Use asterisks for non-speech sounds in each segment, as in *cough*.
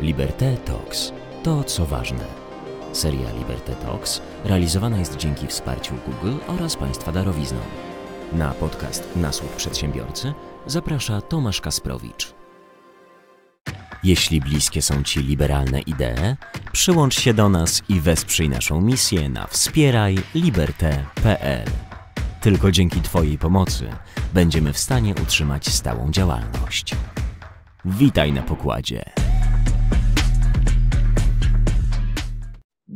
Liberté Talks. To, co ważne. Seria Liberté Talks realizowana jest dzięki wsparciu Google oraz Państwa darowizną. Na podcast Nasłuch Przedsiębiorcy zaprasza Tomasz Kasprowicz. Jeśli bliskie są Ci liberalne idee, przyłącz się do nas i wesprzyj naszą misję na wspierajliberte.pl. Tylko dzięki Twojej pomocy będziemy w stanie utrzymać stałą działalność. Witaj na pokładzie.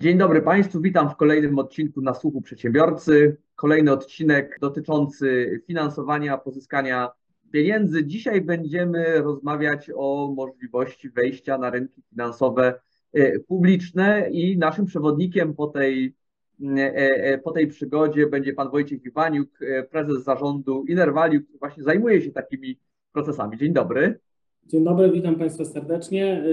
Dzień dobry Państwu, witam w kolejnym odcinku na słuchu przedsiębiorcy. Kolejny odcinek dotyczący finansowania, pozyskania pieniędzy. Dzisiaj będziemy rozmawiać o możliwości wejścia na rynki finansowe e, publiczne i naszym przewodnikiem po tej, e, e, po tej przygodzie będzie pan Wojciech Iwaniuk, prezes zarządu Innervalue, który właśnie zajmuje się takimi procesami. Dzień dobry. Dzień dobry, witam Państwa serdecznie.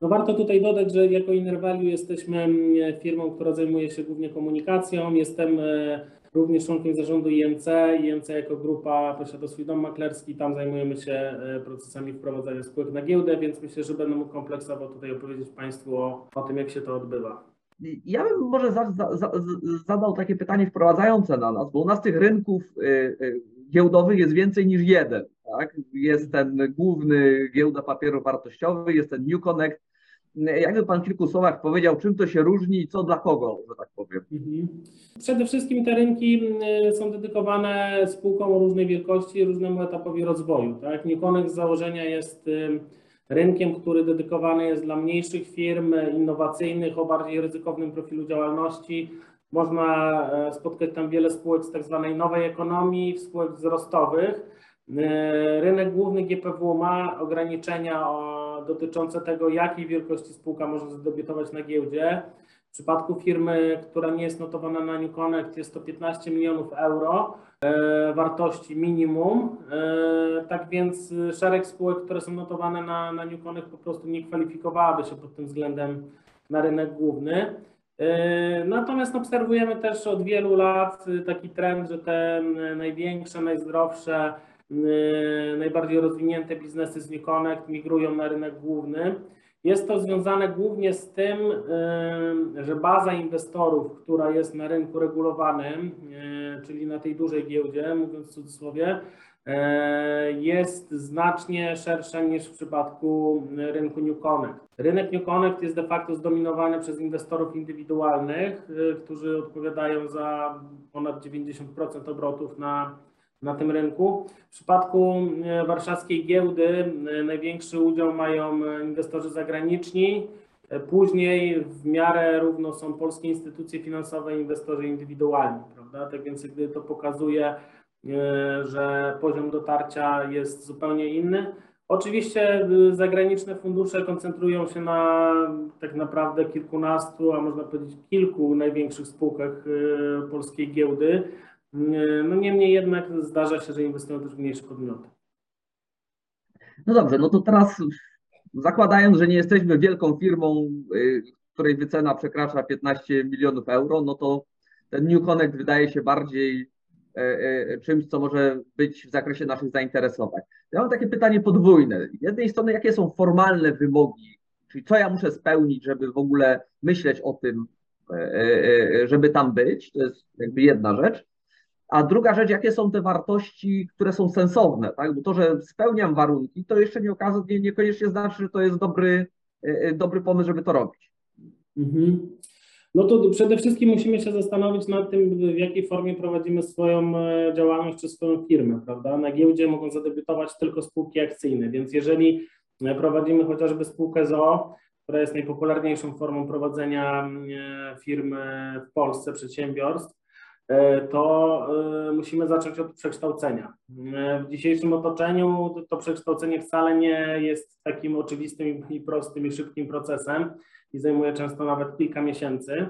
No warto tutaj dodać, że jako Innervalue jesteśmy mm, firmą, która zajmuje się głównie komunikacją. Jestem również członkiem zarządu IMC. IMC jako grupa posiada swój dom maklerski, tam zajmujemy się e, procesami wprowadzania spółek na giełdę, więc myślę, że będę mógł kompleksowo tutaj opowiedzieć Państwu o, o tym, jak się to odbywa. Ja bym może za, za, za, zadał takie pytanie wprowadzające na nas, bo u nas tych rynków y, y, giełdowych jest więcej niż jeden. Tak? Jest ten główny giełda papierów wartościowych, jest ten New Connect, jakby Pan w kilku słowach powiedział, czym to się różni i co dla kogo, że tak powiem? Mhm. Przede wszystkim te rynki y, są dedykowane spółkom różnej wielkości, różnemu etapowi rozwoju. Tak? Newconex z założenia jest y, rynkiem, który dedykowany jest dla mniejszych firm innowacyjnych o bardziej ryzykownym profilu działalności. Można e, spotkać tam wiele spółek z tak zwanej nowej ekonomii, spółek wzrostowych. Y, rynek główny GPW ma ograniczenia dotyczące tego, jakiej wielkości spółka może zadebiutować na giełdzie. W przypadku firmy, która nie jest notowana na New Connect, jest to 15 milionów euro e, wartości minimum. E, tak więc szereg spółek, które są notowane na, na New Connect po prostu nie kwalifikowałaby się pod tym względem na rynek główny. E, natomiast obserwujemy też od wielu lat taki trend, że te największe, najzdrowsze, najbardziej rozwinięte biznesy z NewConnect migrują na rynek główny. Jest to związane głównie z tym, y, że baza inwestorów, która jest na rynku regulowanym, y, czyli na tej dużej giełdzie, mówiąc w cudzysłowie, jest znacznie szersza niż w przypadku rynku New Connect. Rynek New Connect jest de facto zdominowany przez inwestorów indywidualnych, którzy odpowiadają za ponad 90% obrotów na na tym rynku. W przypadku e, warszawskiej giełdy e, największy udział mają e, inwestorzy zagraniczni, później w miarę równo są polskie instytucje finansowe i inwestorzy indywidualni, prawda? Tak więc gdy to pokazuje, że poziom dotarcia jest zupełnie inny. Oczywiście zagraniczne fundusze koncentrują się na tak naprawdę kilkunastu, a można powiedzieć kilku największych spółkach polskiej giełdy. No niemniej jednak zdarza się, że inwestują też w mniejsze podmioty. No dobrze, no to teraz zakładając, że nie jesteśmy wielką firmą, y, której wycena przekracza 15 milionów euro, no to ten New Connect wydaje się bardziej e, e, czymś, co może być w zakresie naszych zainteresowań. Ja mam takie pytanie podwójne. Z jednej strony, jakie są formalne wymogi, czyli co ja muszę spełnić, żeby w ogóle myśleć o tym, e, żeby tam być, to jest jakby jedna rzecz. A druga rzecz, jakie są te wartości, które są sensowne, tak? Bo to, że spełniam warunki, to jeszcze nie okazuje, niekoniecznie znaczy, że to jest dobry, e, e, dobry pomysł, żeby to robić. Mhm. No to przede wszystkim musimy się zastanowić nad tym, w jakiej formie prowadzimy swoją e, działalność czy swoją firmę, prawda? Na giełdzie mogą zadebiutować tylko spółki akcyjne, więc jeżeli prowadzimy chociażby spółkę ZO, która jest najpopularniejszą formą prowadzenia firmy w Polsce, przedsiębiorstw, to e, musimy zacząć od przekształcenia. E, w dzisiejszym otoczeniu to przekształcenie wcale nie jest takim oczywistym i prostym i szybkim procesem i zajmuje często nawet kilka miesięcy.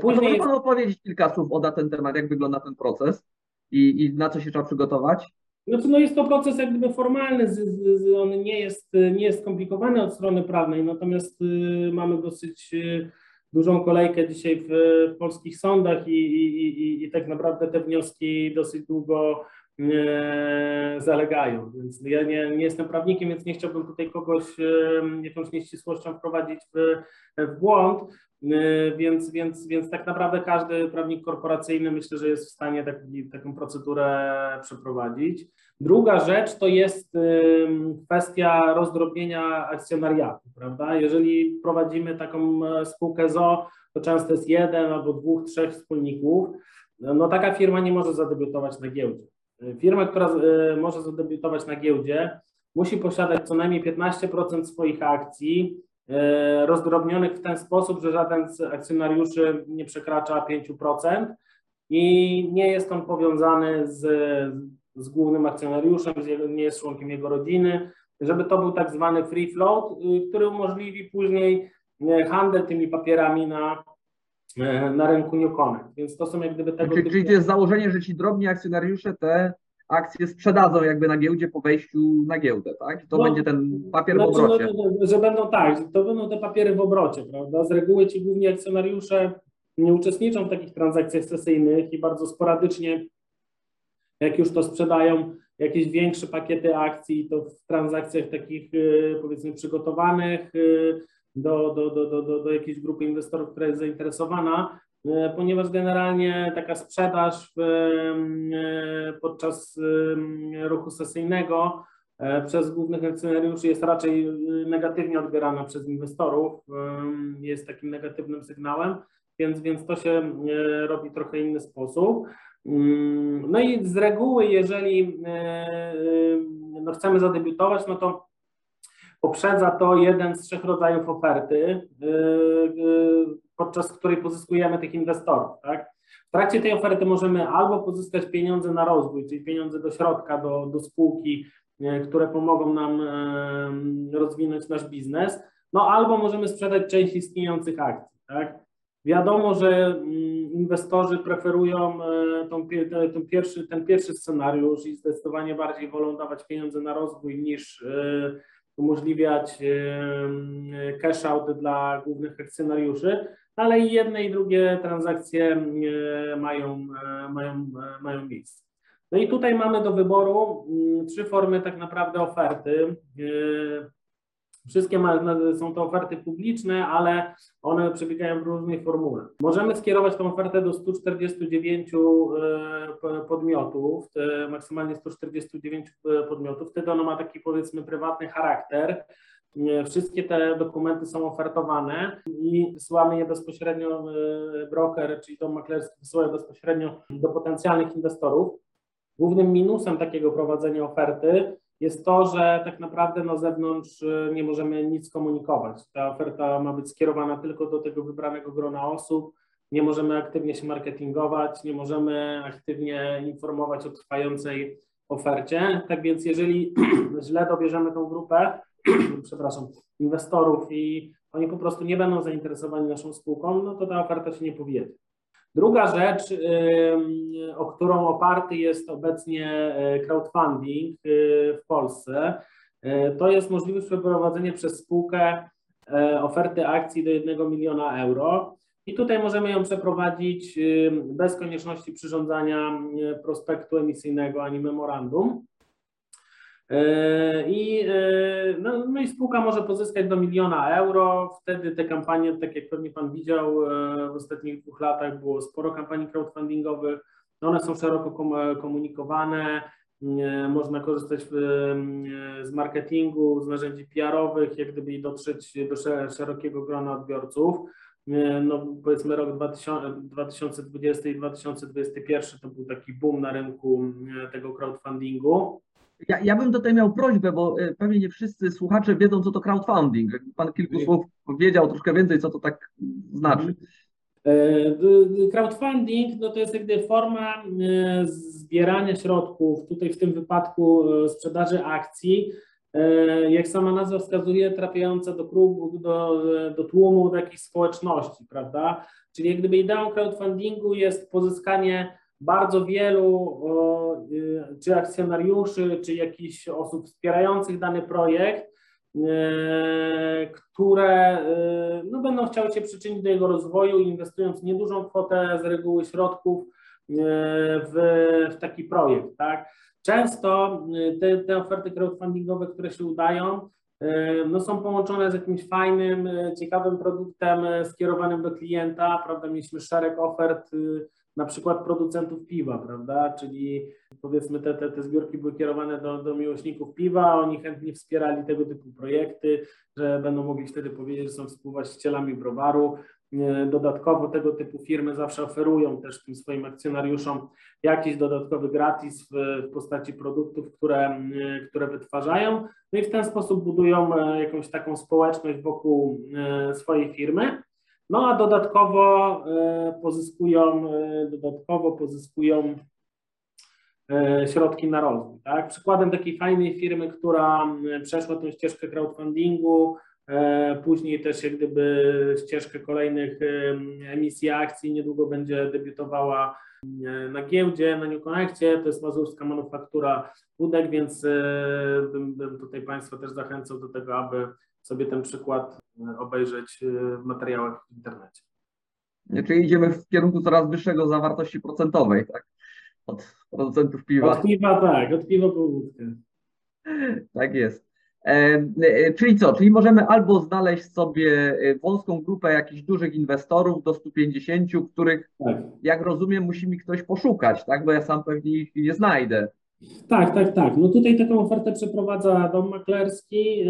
Później może Pan opowiedzieć kilka słów o ten temat, jak wygląda ten proces i, i na co się trzeba przygotować? Znaczy, no jest to proces jak gdyby formalny, z, z, on nie jest, nie jest skomplikowany od strony prawnej, natomiast y, mamy dosyć y, dużą kolejkę dzisiaj w, w polskich sądach i, i, i, i, tak naprawdę te wnioski dosyć długo e, zalegają. Więc ja nie, nie jestem prawnikiem, więc nie chciałbym tutaj kogoś e, jakąś nieścisłością wprowadzić w, w błąd. E, Więc, więc, więc tak naprawdę każdy prawnik korporacyjny myślę, że jest w stanie taki, taką procedurę przeprowadzić. Druga rzecz to jest kwestia rozdrobnienia akcjonariatu, prawda? Jeżeli prowadzimy taką e, spółkę ZO, to często jest jeden albo dwóch, trzech wspólników. No taka firma nie może zadebiutować na giełdzie. Firma, która e, może zadebiutować na giełdzie, musi posiadać co najmniej 15% swoich akcji e, rozdrobnionych w ten sposób, że żaden z akcjonariuszy nie przekracza 5% i nie jest on powiązany z, z głównym akcjonariuszem, z jego, nie jest członkiem jego rodziny, żeby to był tak zwany free float, y, który umożliwi później e, handel tymi papierami na, e, na rynku New Connect. Więc to są jak gdyby tego Czyli, czyli typu... to jest założenie, że ci drobni akcjonariusze te akcje sprzedadzą jakby na giełdzie po wejściu na giełdę, tak? I to No, będzie ten papier w Znaczy, no, obrocie. to- że będą tak, to będą te papiery w obrocie, prawda? Z reguły ci główni akcjonariusze nie uczestniczą w takich transakcjach sesyjnych i bardzo sporadycznie, jak już to sprzedają jakieś większe pakiety akcji, to w transakcjach takich y, powiedzmy przygotowanych y, do, do, do, do, do, do jakiejś grupy inwestorów, która jest zainteresowana, y, ponieważ generalnie taka sprzedaż podczas ruchu sesyjnego przez głównych akcjonariuszy jest raczej negatywnie odbierana przez inwestorów, jest takim negatywnym sygnałem, więc, więc to się y, robi trochę inny sposób. Ym, No i z reguły, jeżeli y, y, no chcemy zadebiutować, no to poprzedza to jeden z trzech rodzajów oferty, podczas której pozyskujemy tych inwestorów. Tak? W trakcie tej oferty możemy albo pozyskać pieniądze na rozwój, czyli pieniądze do środka, do, do spółki, e, które pomogą nam e, rozwinąć nasz biznes, no albo możemy sprzedać część istniejących akcji. Tak? Wiadomo, że mm, inwestorzy preferują e, tą, ten, pierwszy, ten pierwszy scenariusz i zdecydowanie bardziej wolą dawać pieniądze na rozwój niż e, umożliwiać e, cash out dla głównych akcjonariuszy, ale i jedne i drugie transakcje mają, mają, mają miejsce. No i tutaj mamy do wyboru mm, trzy formy tak naprawdę oferty. E, Wszystkie ma, są to oferty publiczne, ale one przebiegają w różnej formule. Możemy skierować tę ofertę do 149 e, po- podmiotów, maksymalnie 149 podmiotów. Wtedy ona ma taki powiedzmy prywatny charakter. Wszystkie te dokumenty są ofertowane i wysyłamy je bezpośrednio, e, broker, czyli dom maklerski wysyła bezpośrednio do potencjalnych inwestorów. Głównym minusem takiego prowadzenia oferty jest to, że tak naprawdę na zewnątrz e, nie możemy nic komunikować. Ta oferta ma być skierowana tylko do tego wybranego grona osób. Nie możemy aktywnie się marketingować, nie możemy aktywnie informować o trwającej ofercie. Tak więc, jeżeli *clears throat* źle dobierzemy tą grupę, *clears throat* przepraszam, inwestorów i oni po prostu nie będą zainteresowani naszą spółką, no to ta oferta się nie powiedzie. Druga rzecz, o którą oparty jest obecnie y, crowdfunding y, w Polsce, y, to jest możliwość przeprowadzenia przez spółkę y, oferty akcji do 1 miliona euro. I tutaj możemy ją przeprowadzić bez konieczności przyrządzania y, prospektu emisyjnego ani memorandum. E, I, e, no, no i spółka może pozyskać do miliona euro. Wtedy te kampanie, tak jak pewnie Pan widział, e, w ostatnich dwóch latach było sporo kampanii crowdfundingowych. One są szeroko kom- komunikowane. Można korzystać z marketingu, z narzędzi PR-owych, jak gdyby dotrzeć do sze- szerokiego grona odbiorców. No, powiedzmy rok 2000, 2020 i 2021 to był taki boom na rynku tego crowdfundingu. Ja, ja bym tutaj miał prośbę, bo e, pewnie nie wszyscy słuchacze wiedzą, co to crowdfunding. Jakby Pan kilku Mhm. słów powiedział troszkę więcej, co to tak znaczy. E, d- d- Crowdfunding no to jest jak gdyby forma e, zbierania środków, tutaj w tym wypadku e, sprzedaży akcji, e, jak sama nazwa wskazuje, trafiająca do klubu, do, do tłumu, jakiejś społeczności, prawda? Czyli jak gdyby ideą crowdfundingu jest pozyskanie bardzo wielu y, czy akcjonariuszy, czy jakichś osób wspierających dany projekt, e, które e, no, będą chciały się przyczynić do jego rozwoju, inwestując niedużą kwotę z reguły środków w, w taki projekt, tak? Często te, te oferty crowdfundingowe, które się udają, no są połączone z jakimś fajnym, ciekawym produktem skierowanym do klienta, prawda? Mieliśmy szereg ofert, na przykład producentów piwa, prawda? Czyli powiedzmy te, te, te zbiórki były kierowane do, do miłośników piwa, oni chętnie wspierali tego typu projekty, że będą mogli wtedy powiedzieć, że są współwłaścicielami browaru. Dodatkowo tego typu firmy zawsze oferują też tym swoim akcjonariuszom jakiś dodatkowy gratis w, w postaci produktów, które, które wytwarzają. No i w ten sposób budują jakąś taką społeczność wokół swojej firmy. No a dodatkowo pozyskują, dodatkowo pozyskują środki na rozwój. Tak? Przykładem takiej fajnej firmy, która przeszła tą ścieżkę crowdfundingu, później też jak gdyby ścieżkę kolejnych emisji akcji, niedługo będzie debiutowała na giełdzie, na New Connectie, to jest mazurska manufaktura wódek, więc bym, bym tutaj Państwa też zachęcał do tego, aby sobie ten przykład obejrzeć w materiałach w internecie. Czyli idziemy w kierunku coraz wyższego zawartości procentowej, tak? Od producentów piwa. Od piwa, tak, od piwa po wódkę. *laughs* Tak jest. E, czyli co? Czyli możemy albo znaleźć sobie wąską grupę jakichś dużych inwestorów do 150, których, tak. jak rozumiem, musi mi ktoś poszukać, tak? Bo ja sam pewnie ich nie znajdę. Tak, tak, tak. No tutaj taką ofertę przeprowadza dom maklerski.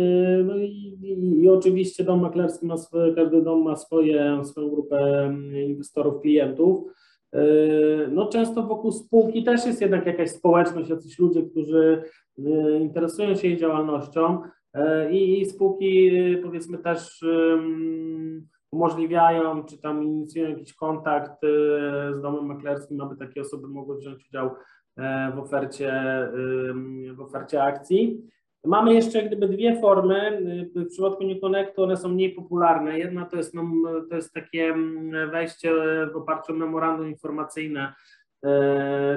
No i, i, i oczywiście dom maklerski ma swoje, każdy dom ma swoje, swoją grupę inwestorów, klientów. No często wokół spółki też jest jednak jakaś społeczność, jacyś ludzie, którzy interesują się jej działalnością i, i spółki powiedzmy też umożliwiają, czy tam inicjują jakiś kontakt z domem maklerskim, aby takie osoby mogły wziąć udział w ofercie, w ofercie akcji. Mamy jeszcze gdyby dwie formy. W przypadku New Connectu one są mniej popularne. Jedna to jest, to jest takie wejście w oparciu o memorandum informacyjne,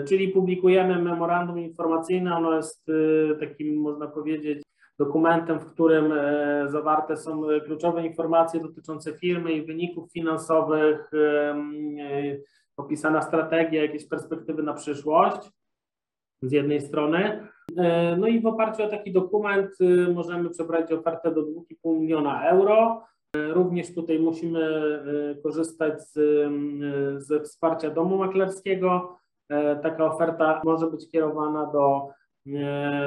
czyli publikujemy memorandum informacyjne. Ono jest takim, można powiedzieć, dokumentem, w którym zawarte są kluczowe informacje dotyczące firmy i wyników finansowych, opisana strategia, jakieś perspektywy na przyszłość z jednej strony. No i w oparciu o taki dokument możemy przebrać ofertę do 2,5 miliona euro. Również tutaj musimy korzystać z, ze wsparcia domu maklerskiego. Taka oferta może być kierowana do,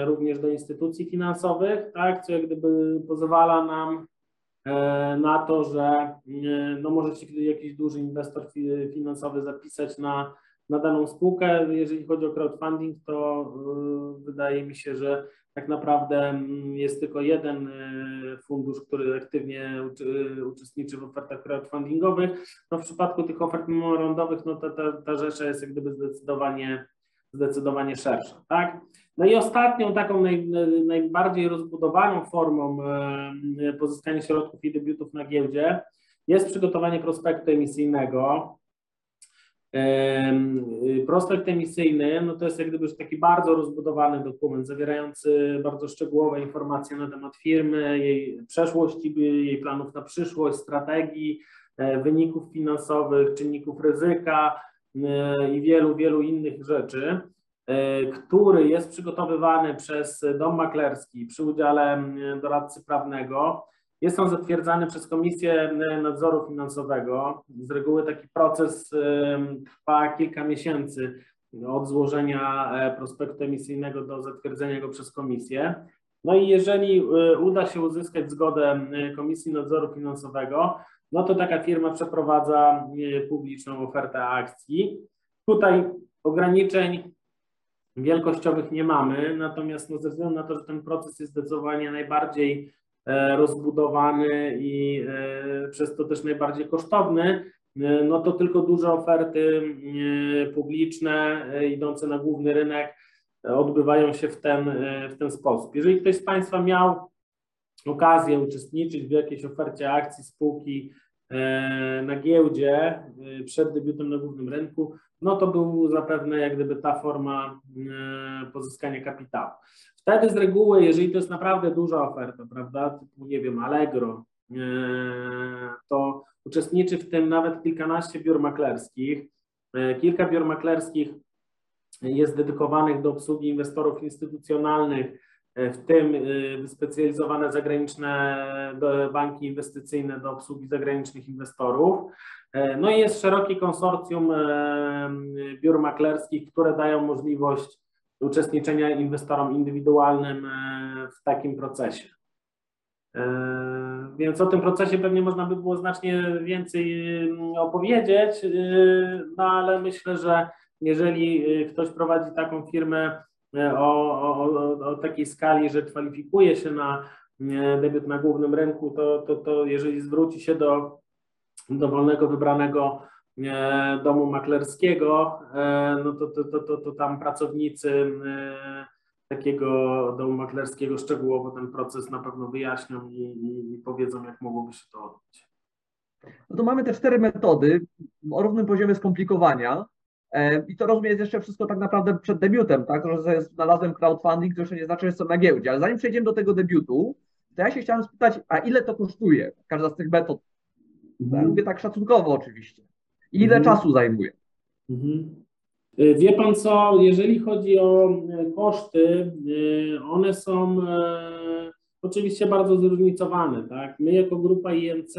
również do instytucji finansowych, tak, co jak gdyby pozwala nam na to, że no może się jakiś duży inwestor finansowy zapisać na na daną spółkę. Jeżeli chodzi o crowdfunding, to y, wydaje mi się, że tak naprawdę mm, jest tylko jeden y, fundusz, który aktywnie uczestniczy w ofertach crowdfundingowych. No w przypadku tych ofert memorandowych, no ta, ta, ta rzesza jest jak gdyby zdecydowanie, zdecydowanie szersza, tak? No i ostatnią taką naj, najbardziej rozbudowaną formą y, pozyskania środków i debiutów na giełdzie jest przygotowanie prospektu emisyjnego. Prospekt emisyjny no to jest jak gdyby już taki bardzo rozbudowany dokument, zawierający bardzo szczegółowe informacje na temat firmy, jej przeszłości, jej planów na przyszłość, strategii, e, wyników finansowych, czynników ryzyka i wielu, wielu innych rzeczy, e, który jest przygotowywany przez dom maklerski przy udziale doradcy prawnego jest on zatwierdzany przez Komisję Nadzoru Finansowego. Z reguły taki proces trwa kilka miesięcy od złożenia e, prospektu emisyjnego do zatwierdzenia go przez Komisję. No i jeżeli e, uda się uzyskać zgodę Komisji Nadzoru Finansowego, no to taka firma przeprowadza publiczną ofertę akcji. Tutaj ograniczeń wielkościowych nie mamy, natomiast no ze względu na to, że ten proces jest zdecydowanie najbardziej E, rozbudowany i e, przez to też najbardziej kosztowny, e, no to tylko duże oferty publiczne idące na główny rynek odbywają się w ten, w ten sposób. Jeżeli ktoś z Państwa miał okazję uczestniczyć w jakiejś ofercie akcji spółki na giełdzie przed debiutem na głównym rynku, no to był zapewne jak gdyby ta forma pozyskania kapitału. Wtedy z reguły, jeżeli to jest naprawdę duża oferta, prawda, typu, nie wiem, Allegro, to uczestniczy w tym nawet kilkanaście biur maklerskich. Kilka biur maklerskich jest dedykowanych do obsługi inwestorów instytucjonalnych, w tym wyspecjalizowane zagraniczne banki inwestycyjne do obsługi zagranicznych inwestorów. No i jest szerokie konsorcjum biur maklerskich, które dają możliwość uczestniczenia inwestorom indywidualnym w takim procesie. Więc o tym procesie pewnie można by było znacznie więcej opowiedzieć, no ale myślę, że jeżeli ktoś prowadzi taką firmę o, o, o takiej skali, że kwalifikuje się na debiut na głównym rynku, to, to, to jeżeli zwróci się do dowolnego wybranego domu maklerskiego, no to, to, to, to, to tam pracownicy takiego domu maklerskiego szczegółowo ten proces na pewno wyjaśnią i, i, i powiedzą, jak mogłoby się to odbyć. No to mamy te cztery metody o równym poziomie skomplikowania. I to rozumiem jest jeszcze wszystko tak naprawdę przed debiutem, tak? Że znalazłem crowdfunding, to jeszcze nie znaczy, że jestem na giełdzie. Ale zanim przejdziemy do tego debiutu, to ja się chciałem spytać, a ile to kosztuje? Każda z tych metod. Mhm. Ja mówię tak szacunkowo oczywiście. I ile mhm. czasu zajmuje? Mhm. Wie pan co, jeżeli chodzi o koszty, one są oczywiście bardzo zróżnicowane. Tak? My jako grupa IMC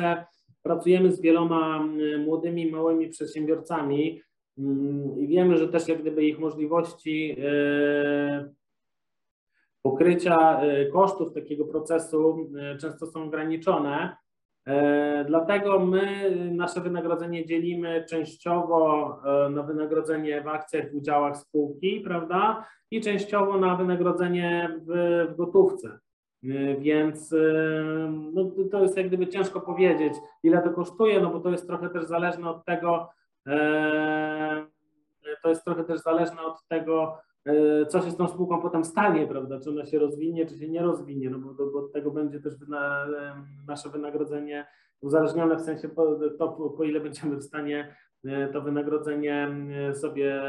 pracujemy z wieloma młodymi, małymi przedsiębiorcami i wiemy, że też jak gdyby ich możliwości pokrycia kosztów takiego procesu często są ograniczone. Dlatego my nasze wynagrodzenie dzielimy częściowo na wynagrodzenie w akcjach, w udziałach spółki, prawda? I częściowo na wynagrodzenie w, w gotówce. Więc no, to jest jak gdyby ciężko powiedzieć, ile to kosztuje, no bo to jest trochę też zależne od tego, to jest trochę też zależne od tego, co się z tą spółką potem stanie, prawda? Czy ona się rozwinie, czy się nie rozwinie, no bo, bo od tego będzie też wyna, nasze wynagrodzenie uzależnione w sensie po, to, po ile będziemy w stanie to wynagrodzenie sobie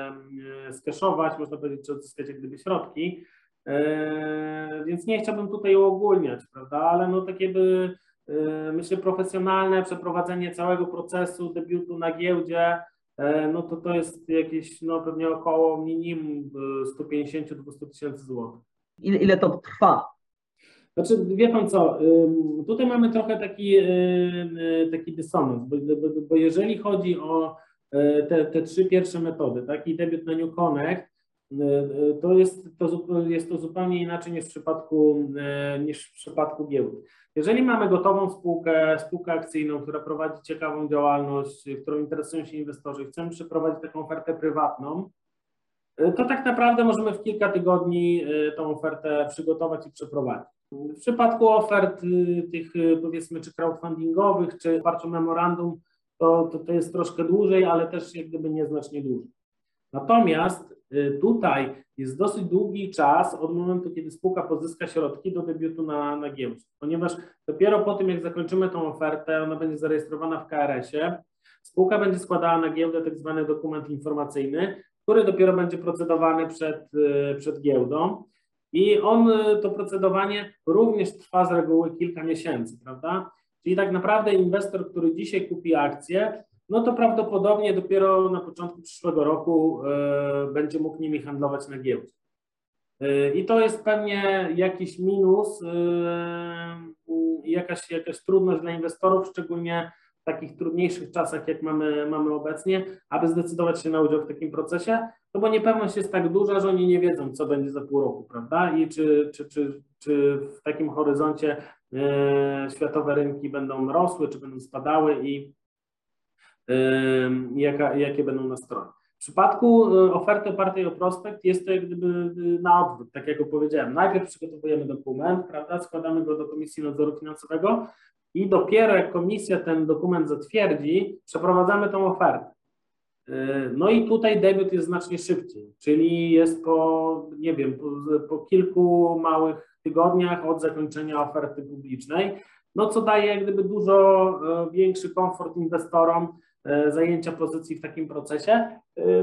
skeszować, można powiedzieć, czy odzyskać jak gdyby środki. Więc nie chciałbym tutaj uogólniać, prawda? Ale no takie by myślę profesjonalne przeprowadzenie całego procesu debiutu na giełdzie, no to to jest jakieś no pewnie około minimum 150-200 tysięcy złotych. Ile, ile to trwa? Znaczy, wie pan co, tutaj mamy trochę taki, taki dysonans, bo, bo, bo jeżeli chodzi o te, te trzy pierwsze metody, taki debiut na New Connect, to jest to, jest to zupełnie inaczej niż w przypadku, niż w przypadku giełdy. Jeżeli mamy gotową spółkę, spółkę akcyjną, która prowadzi ciekawą działalność, którą interesują się inwestorzy, chcemy przeprowadzić taką ofertę prywatną, to tak naprawdę możemy w kilka tygodni tą ofertę przygotować i przeprowadzić. W przypadku ofert tych powiedzmy czy crowdfundingowych, czy oparciu memorandum, to, to, to jest troszkę dłużej, ale też jak gdyby nieznacznie dłużej. Natomiast tutaj jest dosyć długi czas od momentu, kiedy spółka pozyska środki do debiutu na, na giełdzie, ponieważ dopiero po tym, jak zakończymy tą ofertę, ona będzie zarejestrowana w KRS-ie, spółka będzie składała na giełdę tak zwany dokument informacyjny, który dopiero będzie procedowany przed, przed giełdą i on, to procedowanie również trwa z reguły kilka miesięcy, prawda? Czyli tak naprawdę inwestor, który dzisiaj kupi akcję, no to prawdopodobnie dopiero na początku przyszłego roku y, będzie mógł nimi handlować na giełdzie. Y, I to jest pewnie jakiś minus, y, jakaś, jakaś trudność dla inwestorów, szczególnie w takich trudniejszych czasach, jak mamy, mamy obecnie, aby zdecydować się na udział w takim procesie, no bo niepewność jest tak duża, że oni nie wiedzą, co będzie za pół roku, prawda? I czy, czy, czy, czy w takim horyzoncie światowe rynki będą rosły, czy będą spadały i jaka, jakie będą nastroje. W przypadku oferty opartej o prospekt jest to jak gdyby na odwrót, tak jak powiedziałem. Najpierw przygotowujemy dokument, prawda, składamy go do Komisji Nadzoru Finansowego i dopiero jak komisja ten dokument zatwierdzi, przeprowadzamy tą ofertę. No i tutaj debiut jest znacznie szybciej, czyli jest po, nie wiem, po kilku małych tygodniach od zakończenia oferty publicznej, no co daje jak gdyby dużo większy komfort inwestorom, zajęcia pozycji w takim procesie,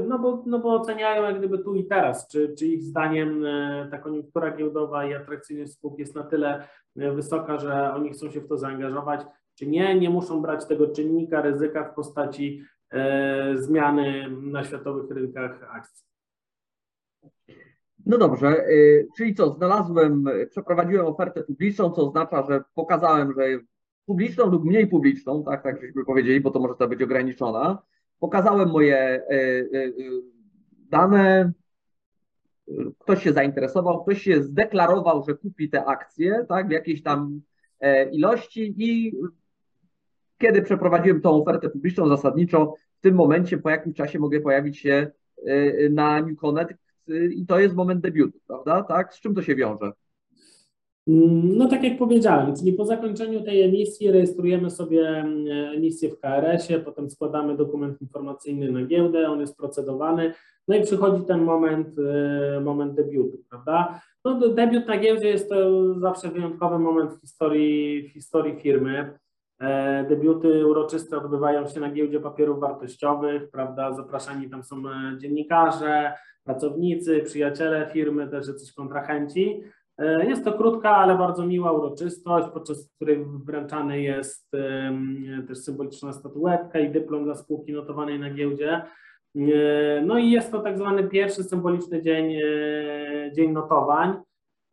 no bo, no bo oceniają jak gdyby tu i teraz, czy, czy ich zdaniem ta koniunktura giełdowa i atrakcyjność spółki jest na tyle wysoka, że oni chcą się w to zaangażować, czy nie, nie muszą brać tego czynnika ryzyka w postaci zmiany na światowych rynkach akcji. No dobrze, czyli co, znalazłem, przeprowadziłem ofertę publiczną, co oznacza, że pokazałem, że publiczną lub mniej publiczną, tak, tak żeśmy powiedzieli, bo to może być ograniczona. Pokazałem moje y, y, dane, ktoś się zainteresował, ktoś się zdeklarował, że kupi te akcje, tak, w jakiejś tam e, ilości i kiedy przeprowadziłem tą ofertę publiczną zasadniczo, w tym momencie po jakimś czasie mogę pojawić się na New Connect, i to jest moment debiutu, prawda? Tak? Z czym to się wiąże? No tak jak powiedziałem, czyli po zakończeniu tej emisji rejestrujemy sobie mm, emisję w KRS-ie, potem składamy dokument informacyjny na giełdę, on jest procedowany, no i przychodzi ten moment, y, moment debiutu, prawda? No debiut na giełdzie jest to zawsze wyjątkowy moment w historii, w historii firmy. E, debiuty uroczyste odbywają się na giełdzie papierów wartościowych, prawda? Zapraszani tam są e, dziennikarze, pracownicy, przyjaciele firmy, też jacyś kontrahenci. E, jest to krótka, ale bardzo miła uroczystość, podczas której wręczany jest też symboliczna statuetka i dyplom dla spółki notowanej na giełdzie. No i jest to tak zwany pierwszy symboliczny dzień, dzień notowań.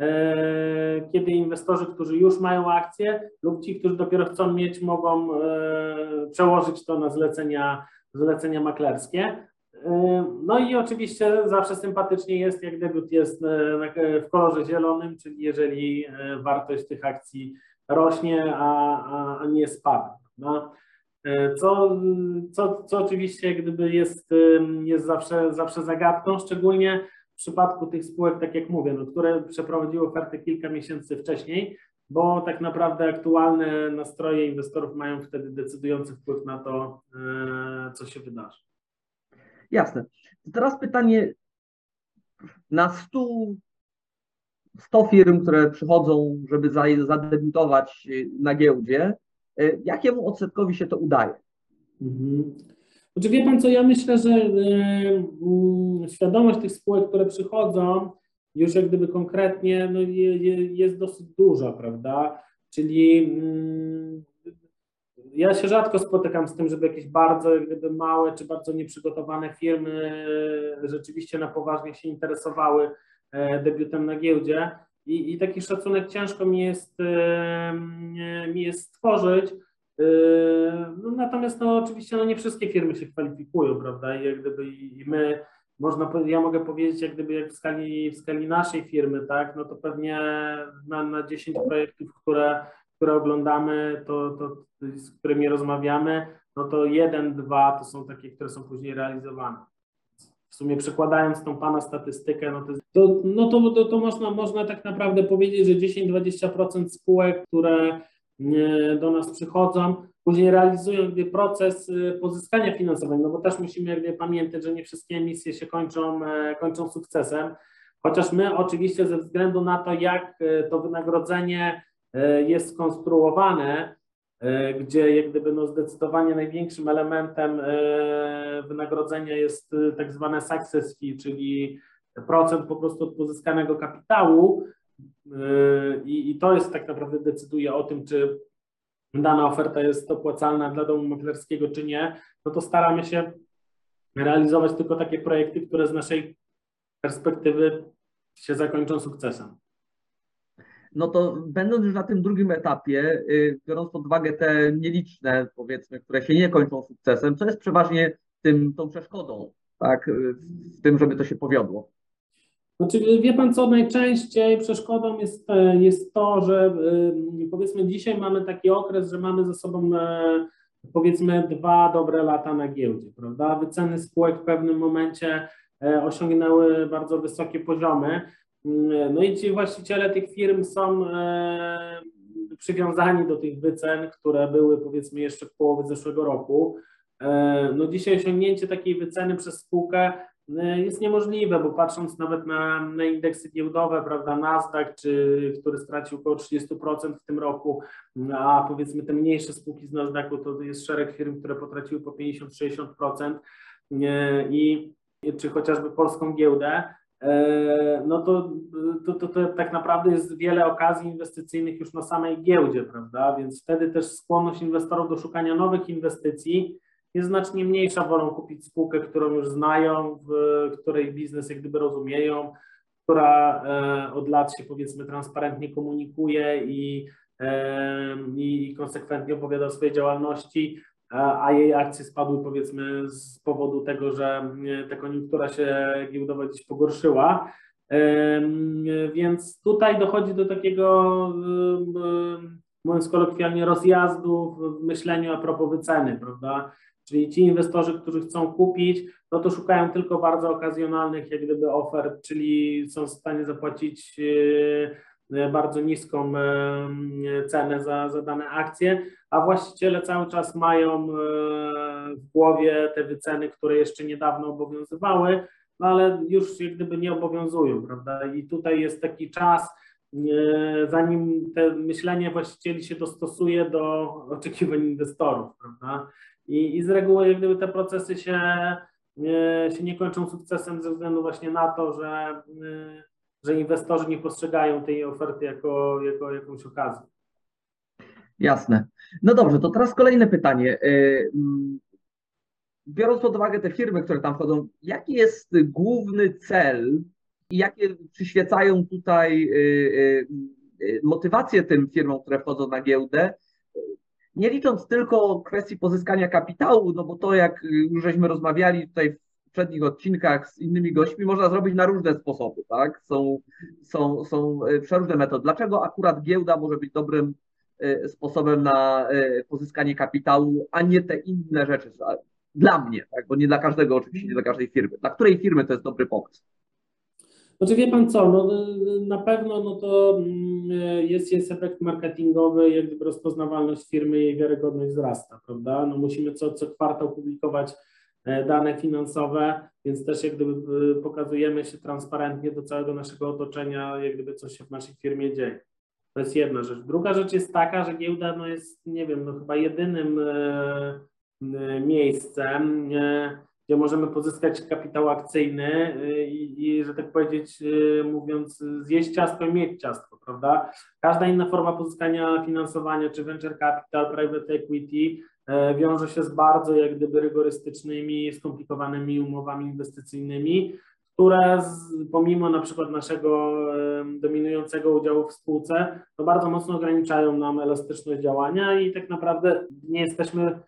E, kiedy inwestorzy, którzy już mają akcje lub ci, którzy dopiero chcą mieć, mogą e, przełożyć to na zlecenia, zlecenia maklerskie. E, no i oczywiście zawsze sympatycznie jest, jak debiut jest w kolorze zielonym, czyli jeżeli wartość tych akcji rośnie, a, a nie spada. No. Co, co, co oczywiście gdyby jest, jest zawsze, zawsze zagadką, szczególnie w przypadku tych spółek, tak jak mówię, no, które przeprowadziły ofertę kilka miesięcy wcześniej, bo tak naprawdę aktualne nastroje inwestorów mają wtedy decydujący wpływ na to, e, co się wydarzy. Jasne. Teraz pytanie na 100, 100 firm, które przychodzą, żeby zadebiutować na giełdzie, e, jakiemu odsetkowi się to udaje? Mhm. Znaczy wie Pan co, ja myślę, że y, świadomość tych spółek, które przychodzą, już jak gdyby konkretnie no, je, je, jest dosyć duża, prawda? Czyli y, ja się rzadko spotykam z tym, żeby jakieś bardzo gdyby małe czy bardzo nieprzygotowane firmy y, rzeczywiście na poważnie się interesowały e, debiutem na giełdzie. I, i taki szacunek ciężko mi jest, mi jest stworzyć, no, natomiast no, oczywiście no, nie wszystkie firmy się kwalifikują, prawda? I jak gdyby i my, można, ja mogę powiedzieć, jak gdyby jak w skali, w skali naszej firmy, tak, no to pewnie na, na 10 projektów, które, które oglądamy, to, to, z którymi rozmawiamy, no to jeden, dwa to są takie, które są później realizowane. W sumie przekładając tą Pana statystykę, no to, to, no to, to, to można, można tak naprawdę powiedzieć, że 10-20% spółek, które do nas przychodzą, później realizują proces y, pozyskania finansowego, no bo też musimy jakby pamiętać, że nie wszystkie emisje się kończą, e, kończą sukcesem, chociaż my oczywiście ze względu na to, jak e, to wynagrodzenie jest skonstruowane, gdzie jak gdyby no zdecydowanie największym elementem wynagrodzenia jest tak zwane success fee, czyli procent po prostu od pozyskanego kapitału, I, I to jest tak naprawdę decyduje o tym, czy dana oferta jest opłacalna dla domu maklerskiego, czy nie, no to staramy się realizować tylko takie projekty, które z naszej perspektywy się zakończą sukcesem. No to będąc już na tym drugim etapie, yy, biorąc pod uwagę te nieliczne, powiedzmy, które się nie kończą sukcesem, co jest przeważnie tym, tą przeszkodą, tak, w tym, żeby to się powiodło? Znaczy, wie Pan co, najczęściej przeszkodą jest, e, jest to, że e, powiedzmy dzisiaj mamy taki okres, że mamy ze sobą e, powiedzmy dwa dobre lata na giełdzie, prawda? Wyceny spółek w pewnym momencie osiągnęły bardzo wysokie poziomy. No i ci właściciele tych firm są przywiązani do tych wycen, które były powiedzmy jeszcze w połowie zeszłego roku. No dzisiaj osiągnięcie takiej wyceny przez spółkę E, jest niemożliwe, bo patrząc nawet na, na indeksy giełdowe, prawda, Nasdaq, czy, który stracił około 30% w tym roku, a powiedzmy te mniejsze spółki z Nasdaqu, to jest szereg firm, które potraciły po 50-60% e, i czy chociażby polską giełdę, e, no to, to, to, to, tak naprawdę jest wiele okazji inwestycyjnych już na samej giełdzie, prawda? Więc wtedy też skłonność inwestorów do szukania nowych inwestycji jest znacznie mniejsza, wolą kupić spółkę, którą już znają, w której biznes jak gdyby rozumieją, która e, od lat się powiedzmy transparentnie komunikuje i, e, i konsekwentnie opowiada o swojej działalności, a jej akcje spadły powiedzmy z powodu tego, że ta koniunktura się giełdowa gdzieś pogorszyła. Więc tutaj dochodzi do takiego, mówiąc kolokwialnie, rozjazdu w myśleniu a propos wyceny, prawda? Czyli ci inwestorzy, którzy chcą kupić, no to szukają tylko bardzo okazjonalnych jak gdyby ofert, czyli są w stanie zapłacić e, bardzo niską e, cenę za, za dane akcje, a właściciele cały czas mają e, w głowie te wyceny, które jeszcze niedawno obowiązywały, no ale już jak gdyby nie obowiązują, prawda? I tutaj jest taki czas, zanim te myślenie właścicieli się dostosuje do oczekiwań inwestorów, prawda? I, i z reguły jak gdyby te procesy się, się nie kończą sukcesem ze względu właśnie na to, że, że inwestorzy nie postrzegają tej oferty jako, jako jakąś okazję. Jasne. No dobrze, to teraz kolejne pytanie. Y, mm, biorąc pod uwagę te firmy, które tam wchodzą, jaki jest główny cel i jakie przyświecają tutaj y, y, motywacje tym firmom, które wchodzą na giełdę, nie licząc tylko kwestii pozyskania kapitału, no bo to jak już żeśmy rozmawiali tutaj poprzednich odcinkach z innymi gośćmi, można zrobić na różne sposoby, tak? Są, są, są przeróżne metody. Dlaczego akurat giełda może być dobrym sposobem na pozyskanie kapitału, a nie te inne rzeczy? Dla mnie, tak? bo nie dla każdego oczywiście, nie dla każdej firmy. Dla której firmy to jest dobry pomysł? Znaczy wie pan co, no, na pewno no to mm, jest, jest efekt marketingowy, jak gdyby rozpoznawalność firmy, jej wiarygodność wzrasta, prawda? No musimy co, co kwartał publikować e, dane finansowe, więc też jak gdyby e, pokazujemy się transparentnie do całego naszego otoczenia, jak gdyby coś się w naszej firmie dzieje. To jest jedna rzecz. Druga rzecz jest taka, że giełda no jest, nie wiem, no chyba jedynym e, miejscem, gdzie możemy pozyskać kapitał akcyjny i, i, że tak powiedzieć, mówiąc, zjeść ciastko i mieć ciastko, prawda? Każda inna forma pozyskania finansowania, czy venture capital, private equity, wiąże się z bardzo jak gdyby rygorystycznymi, skomplikowanymi umowami inwestycyjnymi, które z, pomimo na przykład naszego dominującego udziału w spółce, to bardzo mocno ograniczają nam elastyczność działania i tak naprawdę nie jesteśmy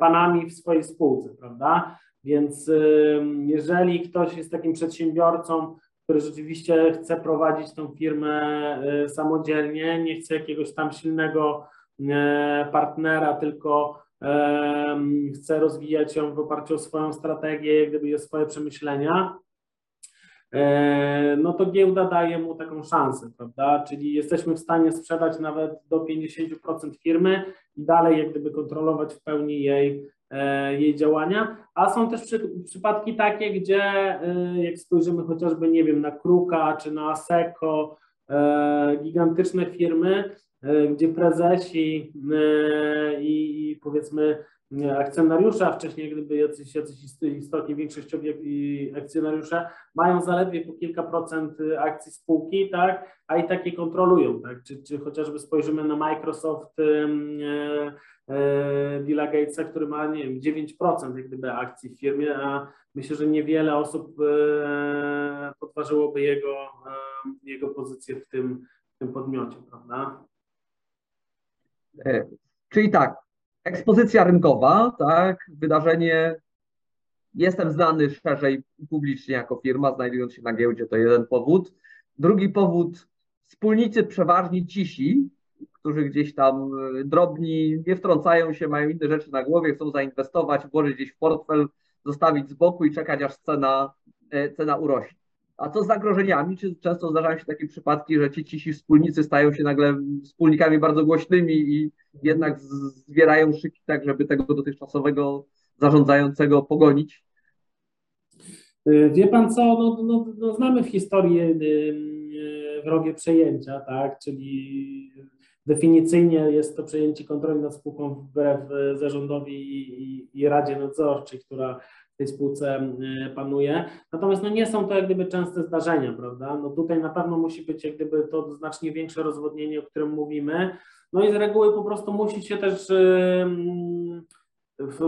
panami w swojej spółce, prawda? Więc jeżeli ktoś jest takim przedsiębiorcą, który rzeczywiście chce prowadzić tą firmę y, samodzielnie, nie chce jakiegoś tam silnego partnera, tylko chce rozwijać ją w oparciu o swoją strategię, gdyby jest swoje przemyślenia, e, no to giełda daje mu taką szansę, prawda? Czyli jesteśmy w stanie sprzedać nawet do 50% firmy i dalej jak gdyby kontrolować w pełni jej E, jej działania, a są też przy, przypadki takie, gdzie e, jak spojrzymy chociażby, nie wiem, na Kruka czy na Aseko, e, gigantyczne firmy, gdzie prezesi i, i powiedzmy akcjonariusze, a wcześniej gdyby jacyś, jacyś istotnie większościowi akcjonariusze mają zaledwie po kilka procent akcji spółki, tak, a i takie kontrolują, tak, czy, czy chociażby spojrzymy na Microsoft, E, Billa Gatesa, który ma, nie wiem, 9% jak gdyby akcji w firmie, a myślę, że niewiele osób e, podważyłoby jego, e, jego pozycję w tym, w tym podmiocie, prawda? Czyli tak, ekspozycja rynkowa, tak, wydarzenie, jestem znany szerzej publicznie jako firma, znajdując się na giełdzie, to jeden powód. Drugi powód, wspólnicy przeważnie cisi, którzy gdzieś tam y, drobni, nie wtrącają się, mają inne rzeczy na głowie, chcą zainwestować, włożyć gdzieś w portfel, zostawić z boku i czekać, aż cena, e, cena urośnie. A co z zagrożeniami? Czy często zdarzają się takie przypadki, że ci cisi wspólnicy stają się nagle wspólnikami bardzo głośnymi i jednak zbierają szyki tak, żeby tego dotychczasowego zarządzającego pogonić? Y, wie pan co, no, no, no znamy w historii y, wrogie przejęcia, tak, czyli definicyjnie jest to przejęcie kontroli nad spółką wbrew e, zarządowi i, i, i Radzie Nadzorczej, która tej spółce e, panuje. Natomiast no nie są to jak gdyby częste zdarzenia, prawda? No tutaj na pewno musi być jak gdyby to znacznie większe rozwodnienie, o którym mówimy. No i z reguły po prostu musi się też w,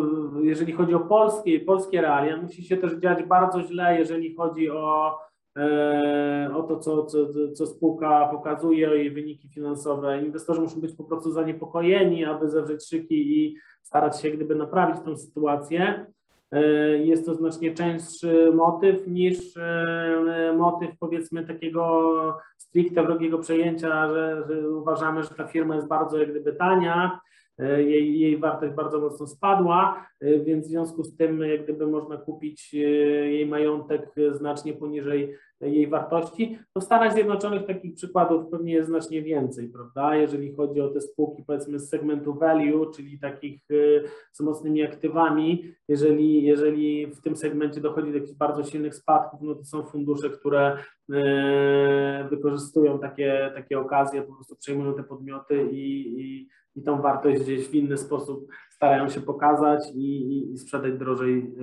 jeżeli chodzi o polskie, polskie realia, musi się też dziać bardzo źle, jeżeli chodzi o, e, o to, co, co, co spółka pokazuje, jej wyniki finansowe. Inwestorzy muszą być po prostu zaniepokojeni, aby zawrzeć szyki i starać się gdyby naprawić tę sytuację. E, Jest to znacznie częstszy motyw niż e, motyw powiedzmy takiego stricte wrogiego przejęcia, że, że uważamy, że ta firma jest bardzo jak gdyby tania, e, jej, jej wartość bardzo mocno spadła, e, więc w związku z tym jak gdyby można kupić e, jej majątek znacznie poniżej jej wartości. To w Stanach Zjednoczonych takich przykładów pewnie jest znacznie więcej, prawda? Jeżeli chodzi o te spółki powiedzmy z segmentu value, czyli takich e, z mocnymi aktywami, jeżeli, jeżeli w tym segmencie dochodzi do jakichś bardzo silnych spadków, no to są fundusze, które e, wykorzystują takie, takie okazje, po prostu przejmują te podmioty i, i, i tą wartość gdzieś w inny sposób starają się pokazać i, i, i sprzedać drożej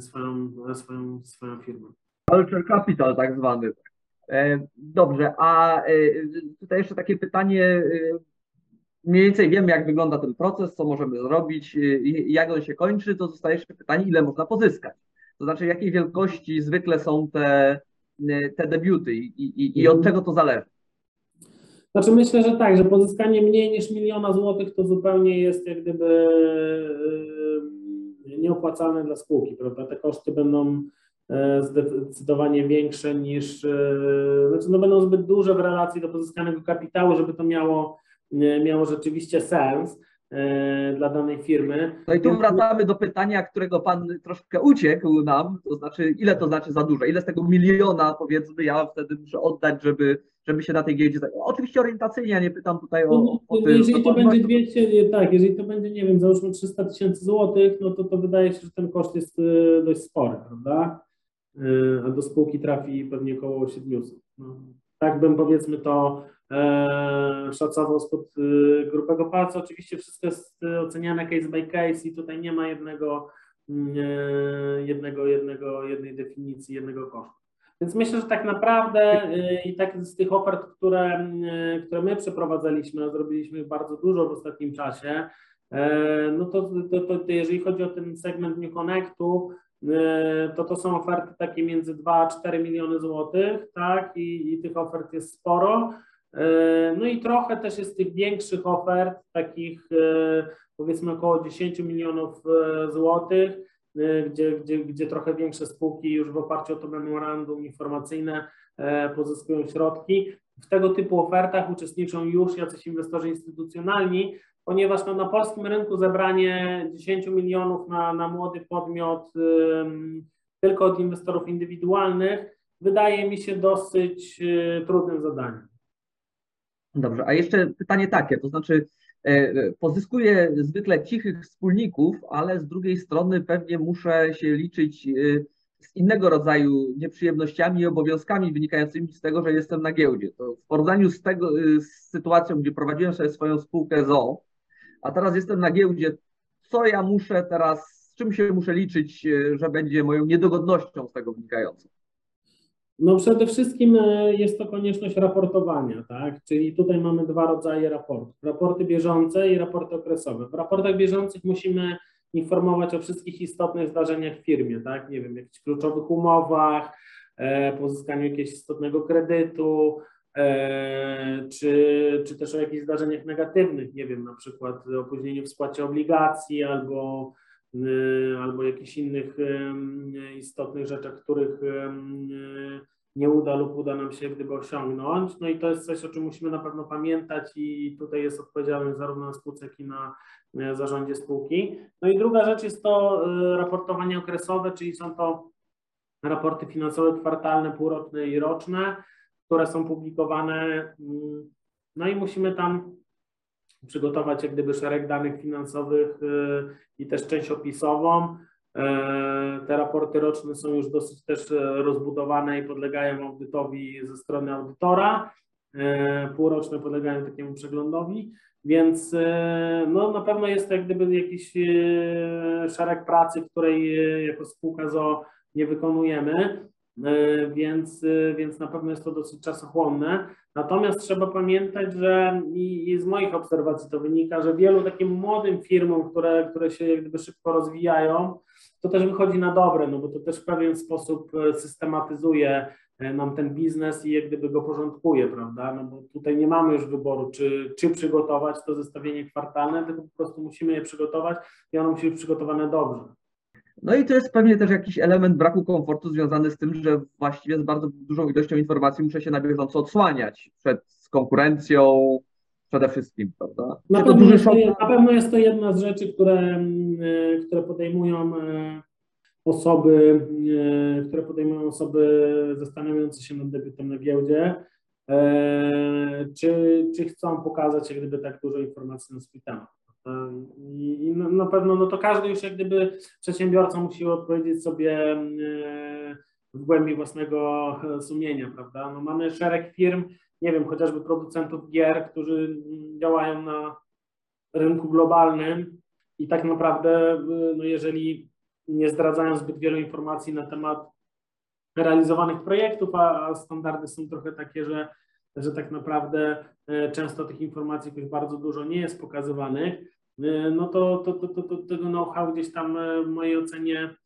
swoją, swoją, swoją firmę. Culture capital tak zwany. E, Dobrze, a e, tutaj jeszcze takie pytanie. e, Mniej więcej wiemy, jak wygląda ten proces, co możemy zrobić, i jak on się kończy, to zostaje jeszcze pytanie, ile można pozyskać. To znaczy, jakiej wielkości zwykle są te, te debiuty i, i, i od czego to zależy. Znaczy myślę, że tak, że pozyskanie mniej niż miliona złotych to zupełnie jest jak gdyby e, nieopłacalne dla spółki, prawda? Te koszty będą e, zdecydowanie większe niż, e, znaczy no będą zbyt duże w relacji do pozyskanego kapitału, żeby to miało, miało rzeczywiście sens dla danej firmy. No i tu wracamy do pytania, którego Pan troszkę uciekł nam, to znaczy, ile to znaczy za dużo? Ile z tego miliona, powiedzmy, ja wtedy muszę oddać, żeby, żeby się na tej giełdzie... Oczywiście orientacyjnie, ja nie pytam tutaj o, No, o tym. jeżeli to będzie dokładność. 200, tak, jeżeli to będzie, nie wiem, załóżmy 300 tysięcy złotych, no to to wydaje się, że ten koszt jest y, dość spory, prawda? Y, A do spółki trafi pewnie około 700. No, tak bym powiedzmy to e, szacował spod y, grubego palca. Oczywiście wszystko jest y, oceniane case by case i tutaj nie ma jednego, mm, e, jednego, jednego, jednej definicji, jednego kosztu. Więc myślę, że tak naprawdę i tak z tych ofert, które, które my przeprowadzaliśmy, a zrobiliśmy bardzo dużo w ostatnim czasie, e, no to, to, to, to jeżeli chodzi o ten segment New Connectu, to to są oferty takie między 2 a 4 miliony złotych, tak, i, i tych ofert jest sporo. E, No i trochę też jest tych większych ofert, takich e, powiedzmy około 10 milionów e, złotych, gdzie, gdzie, gdzie trochę większe spółki już w oparciu o to memorandum informacyjne pozyskują środki. W tego typu ofertach uczestniczą już jacyś inwestorzy instytucjonalni, ponieważ no, na polskim rynku zebranie 10 milionów na, na młody podmiot ym, tylko od inwestorów indywidualnych wydaje mi się dosyć y, trudnym zadaniem. Dobrze, a jeszcze pytanie takie, to znaczy e, pozyskuję zwykle cichych wspólników, ale z drugiej strony pewnie muszę się liczyć e, z innego rodzaju nieprzyjemnościami i obowiązkami wynikającymi z tego, że jestem na giełdzie. To w porównaniu z tego, e, z sytuacją, gdzie prowadziłem sobie swoją spółkę ZO, a teraz jestem na giełdzie, co ja muszę teraz, z czym się muszę liczyć, e, że będzie moją niedogodnością z tego wynikającą? No przede wszystkim e, jest to konieczność raportowania, tak? Czyli tutaj mamy dwa rodzaje raportów. Raporty bieżące i raporty okresowe. W raportach bieżących musimy informować o wszystkich istotnych zdarzeniach w firmie, tak? Nie wiem, jakichś kluczowych umowach, e, pozyskaniu jakiegoś istotnego kredytu, e, czy, czy też o jakichś zdarzeniach negatywnych, nie wiem, na przykład opóźnieniu w spłacie obligacji albo albo jakichś innych istotnych rzeczach, których y, nie uda lub uda nam się gdyby osiągnąć. No i to jest coś, o czym musimy na pewno pamiętać i tutaj jest odpowiedzialność zarówno na spółce, jak i na e, zarządzie spółki. No i druga rzecz jest to e, raportowanie okresowe, czyli są to raporty finansowe kwartalne, półroczne i roczne, które są publikowane. mm, No i musimy tam przygotować jak gdyby szereg danych finansowych y, i też część opisową. E, Te raporty roczne są już dosyć też e, rozbudowane i podlegają audytowi ze strony audytora. Półroczne podlegają takiemu przeglądowi, więc no, na pewno jest to jak gdyby jakiś szereg pracy, której jako spółka ZO nie wykonujemy, więc, więc na pewno jest to dosyć czasochłonne. Natomiast trzeba pamiętać, że i, i z moich obserwacji to wynika, że wielu takim młodym firmom, które, które się jak gdyby szybko rozwijają, to też wychodzi na dobre, no bo to też w pewien sposób e, systematyzuje e, nam ten biznes i jak gdyby go porządkuje, prawda? No bo tutaj nie mamy już wyboru, czy, czy przygotować to zestawienie kwartalne, tylko po prostu musimy je przygotować i ono musi być przygotowane dobrze. No i to jest pewnie też jakiś element braku komfortu związany z tym, że właściwie z bardzo dużą ilością informacji muszę się na bieżąco odsłaniać przed konkurencją przede wszystkim, prawda? Na pewno, jest na pewno jest to jedna z rzeczy, które, mm, e, które podejmują e, osoby, e, które podejmują osoby zastanawiające się nad debiutem na giełdzie, czy, czy chcą pokazać jak gdyby tak dużo informacji na swój temat. I, na, pewno no to każdy już jak gdyby przedsiębiorca musi odpowiedzieć sobie w głębi własnego e, sumienia, prawda? No mamy szereg firm, nie wiem, chociażby producentów gier, którzy mm, działają na rynku globalnym i tak naprawdę, no jeżeli nie zdradzają zbyt wielu informacji na temat realizowanych projektów, a, standardy są trochę takie, że, że tak naprawdę e, często tych informacji jakoś bardzo dużo nie jest pokazywanych, no to, to, to, to, tego know-how gdzieś tam e, w mojej ocenie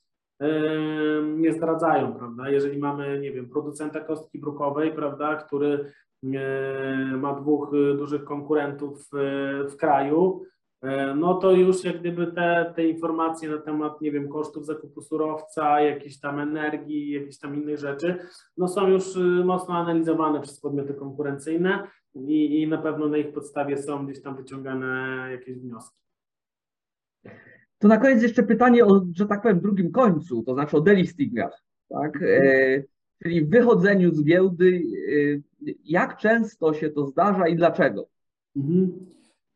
e, nie zdradzają, prawda? Jeżeli mamy, nie wiem, producenta kostki brukowej, prawda, który e, ma dwóch e, dużych konkurentów e, w kraju, e, no to już jak gdyby te, te informacje na temat, nie wiem, kosztów zakupu surowca, jakiejś tam energii, jakichś tam innych rzeczy, no są już e, mocno analizowane przez podmioty konkurencyjne i, i na pewno na ich podstawie są gdzieś tam wyciągane jakieś wnioski. To na koniec jeszcze pytanie o, że tak powiem, drugim końcu, to znaczy o delistingach, tak? E, czyli wychodzeniu z giełdy. E, jak często się to zdarza i dlaczego? Mhm.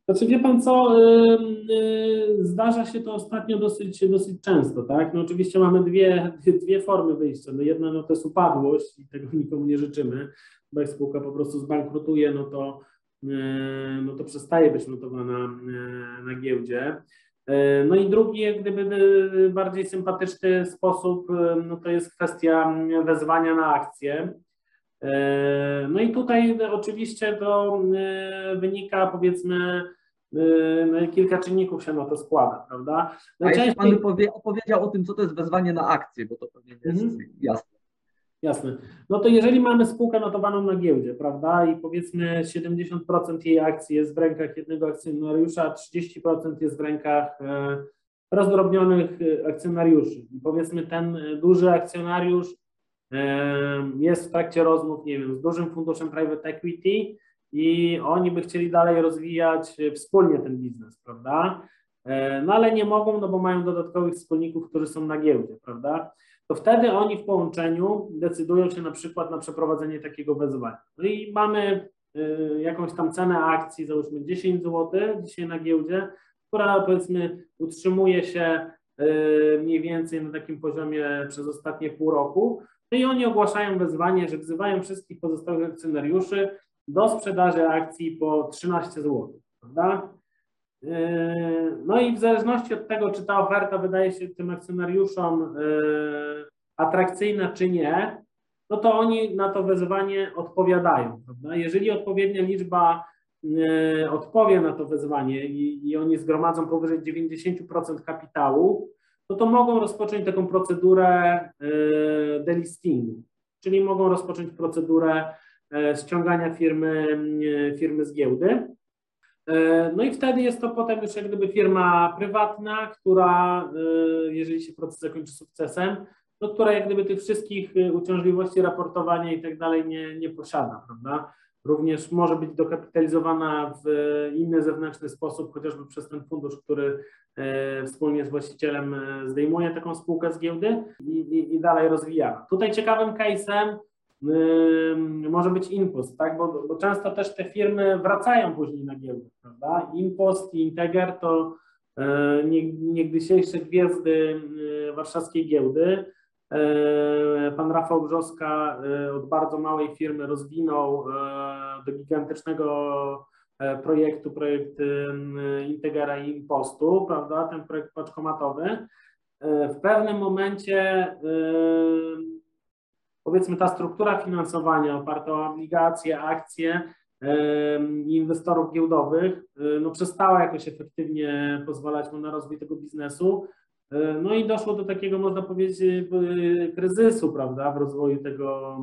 Znaczy wie pan co, y, zdarza się to ostatnio dosyć, dosyć często, tak? No oczywiście mamy dwie, dwie formy wyjścia. No jedna no to jest upadłość i tego nikomu nie życzymy, bo jak spółka po prostu zbankrutuje, no to, no to przestaje być notowana na giełdzie. Y, No i drugi, jak gdyby y, bardziej sympatyczny sposób, y, no to jest kwestia wezwania na akcje. E, No i tutaj oczywiście to e, wynika powiedzmy, e, no, kilka czynników się na to składa, prawda? Pan Najczęściej, powie, opowiedział o tym, co to jest wezwanie na akcję, bo to pewnie nie jest Mhm. jasne. Jasne, no to jeżeli mamy spółkę notowaną na giełdzie, prawda, i powiedzmy 70% jej akcji jest w rękach jednego akcjonariusza, a 30% jest w rękach e, rozdrobnionych e, akcjonariuszy. I powiedzmy ten e, duży akcjonariusz jest w trakcie rozmów, nie wiem, z dużym funduszem private equity i oni by chcieli dalej rozwijać wspólnie ten biznes, prawda? No ale nie mogą, no bo mają dodatkowych wspólników, którzy są na giełdzie, prawda? To wtedy oni w połączeniu decydują się na przykład na przeprowadzenie takiego wezwania. No i mamy e, jakąś tam cenę akcji, załóżmy 10 zł dzisiaj na giełdzie, która powiedzmy utrzymuje się e, mniej więcej na takim poziomie przez ostatnie pół roku. No i oni ogłaszają wezwanie, że wzywają wszystkich pozostałych akcjonariuszy do sprzedaży akcji po 13 zł, prawda? Yy, No i w zależności od tego, czy ta oferta wydaje się tym akcjonariuszom yy, atrakcyjna, czy nie, no to oni na to wezwanie odpowiadają. Prawda? Jeżeli odpowiednia liczba yy, odpowie na to wezwanie i, i oni zgromadzą powyżej 90% kapitału, no to mogą rozpocząć taką procedurę delistingu, czyli mogą rozpocząć procedurę ściągania firmy, firmy z giełdy. E, No i wtedy jest to potem już jak gdyby firma prywatna, która, e, jeżeli się proces zakończy sukcesem, no która jak gdyby tych wszystkich e, uciążliwości raportowania i tak dalej nie, nie posiada, prawda? Również może być dokapitalizowana w inny zewnętrzny sposób, chociażby przez ten fundusz, który wspólnie z właścicielem zdejmuje taką spółkę z giełdy i, i, i dalej rozwija. Tutaj ciekawym case'em może być Impost, tak? Bo, bo często też te firmy wracają później na giełdę, prawda? Impost i Integer to e, nie- niegdysiejsze gwiazdy e, warszawskiej giełdy. E, Pan Rafał Brzoska od bardzo małej firmy rozwinął do gigantycznego projektu, projekt Integera i Impostu, prawda? Ten projekt paczkomatowy. W pewnym momencie powiedzmy ta struktura finansowania oparta o obligacje, akcje i inwestorów giełdowych y, no, przestała jakoś efektywnie pozwalać mu na rozwój tego biznesu. Y, No i doszło do takiego, można powiedzieć, y, kryzysu, prawda, w rozwoju tego,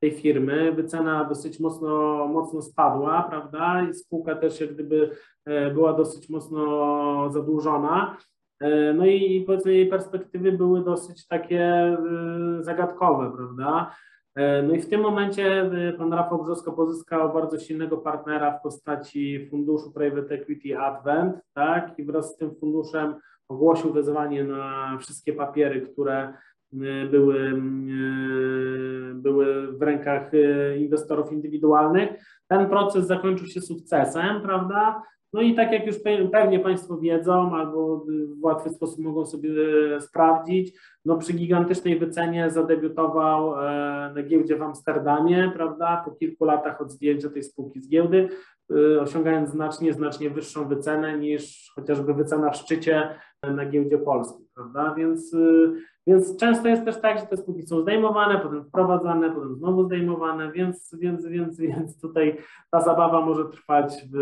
tej firmy. Wycena dosyć mocno, mocno spadła, prawda, i spółka też jak gdyby e, była dosyć mocno zadłużona. E, No i powiedzmy jej perspektywy były dosyć takie y, zagadkowe, prawda. E, No i w tym momencie pan Rafał Brzosko pozyskał bardzo silnego partnera w postaci funduszu Private Equity Advent, tak, i wraz z tym funduszem ogłosił wezwanie na wszystkie papiery, które były, były w rękach inwestorów indywidualnych. Ten proces zakończył się sukcesem, prawda? No i tak jak już pe- pewnie Państwo wiedzą, albo w łatwy sposób mogą sobie e, sprawdzić, no przy gigantycznej wycenie zadebiutował e, na giełdzie w Amsterdamie, prawda? Po kilku latach od zdjęcia tej spółki z giełdy, osiągając znacznie, znacznie wyższą wycenę niż chociażby wycena w szczycie na giełdzie polskiej, prawda? Więc, y, więc często jest też tak, że te spółki są zdejmowane, potem wprowadzane, potem znowu zdejmowane, więc, więc, więc, *laughs* więc tutaj ta zabawa może trwać w,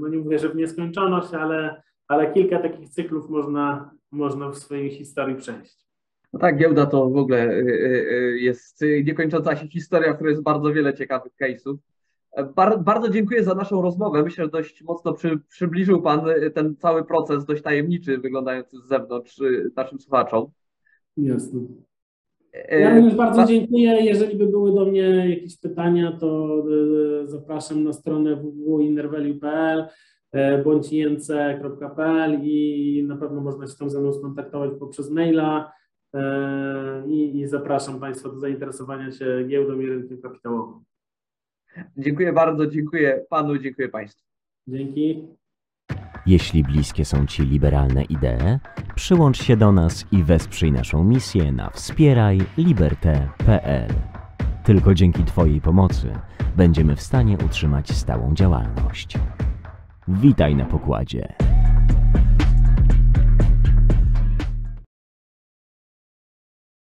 no nie mówię, że w nieskończoność, ale, ale kilka takich cyklów można, można w swojej historii przejść. No tak, giełda to w ogóle y, y, y, jest y, niekończąca się historia, w której jest bardzo wiele ciekawych case'ów. Bar, bardzo dziękuję za naszą rozmowę. Myślę, że dość mocno przy, przybliżył Pan y, ten cały proces, dość tajemniczy, wyglądający z zewnątrz y, naszym słuchaczom. Jasne. E, Ja również bardzo ba- dziękuję. Jeżeli by były do mnie jakieś pytania, to zapraszam na stronę www.innervalue.pl bądź inc.pl i na pewno można się tam ze mną skontaktować poprzez maila i, i zapraszam Państwa do zainteresowania się giełdą i rynkiem kapitałowym. Dziękuję bardzo, dziękuję Panu, dziękuję Państwu. Dzięki. Jeśli bliskie są Ci liberalne idee, przyłącz się do nas i wesprzyj naszą misję na wspierajliberte.pl. Tylko dzięki Twojej pomocy będziemy w stanie utrzymać stałą działalność. Witaj na pokładzie.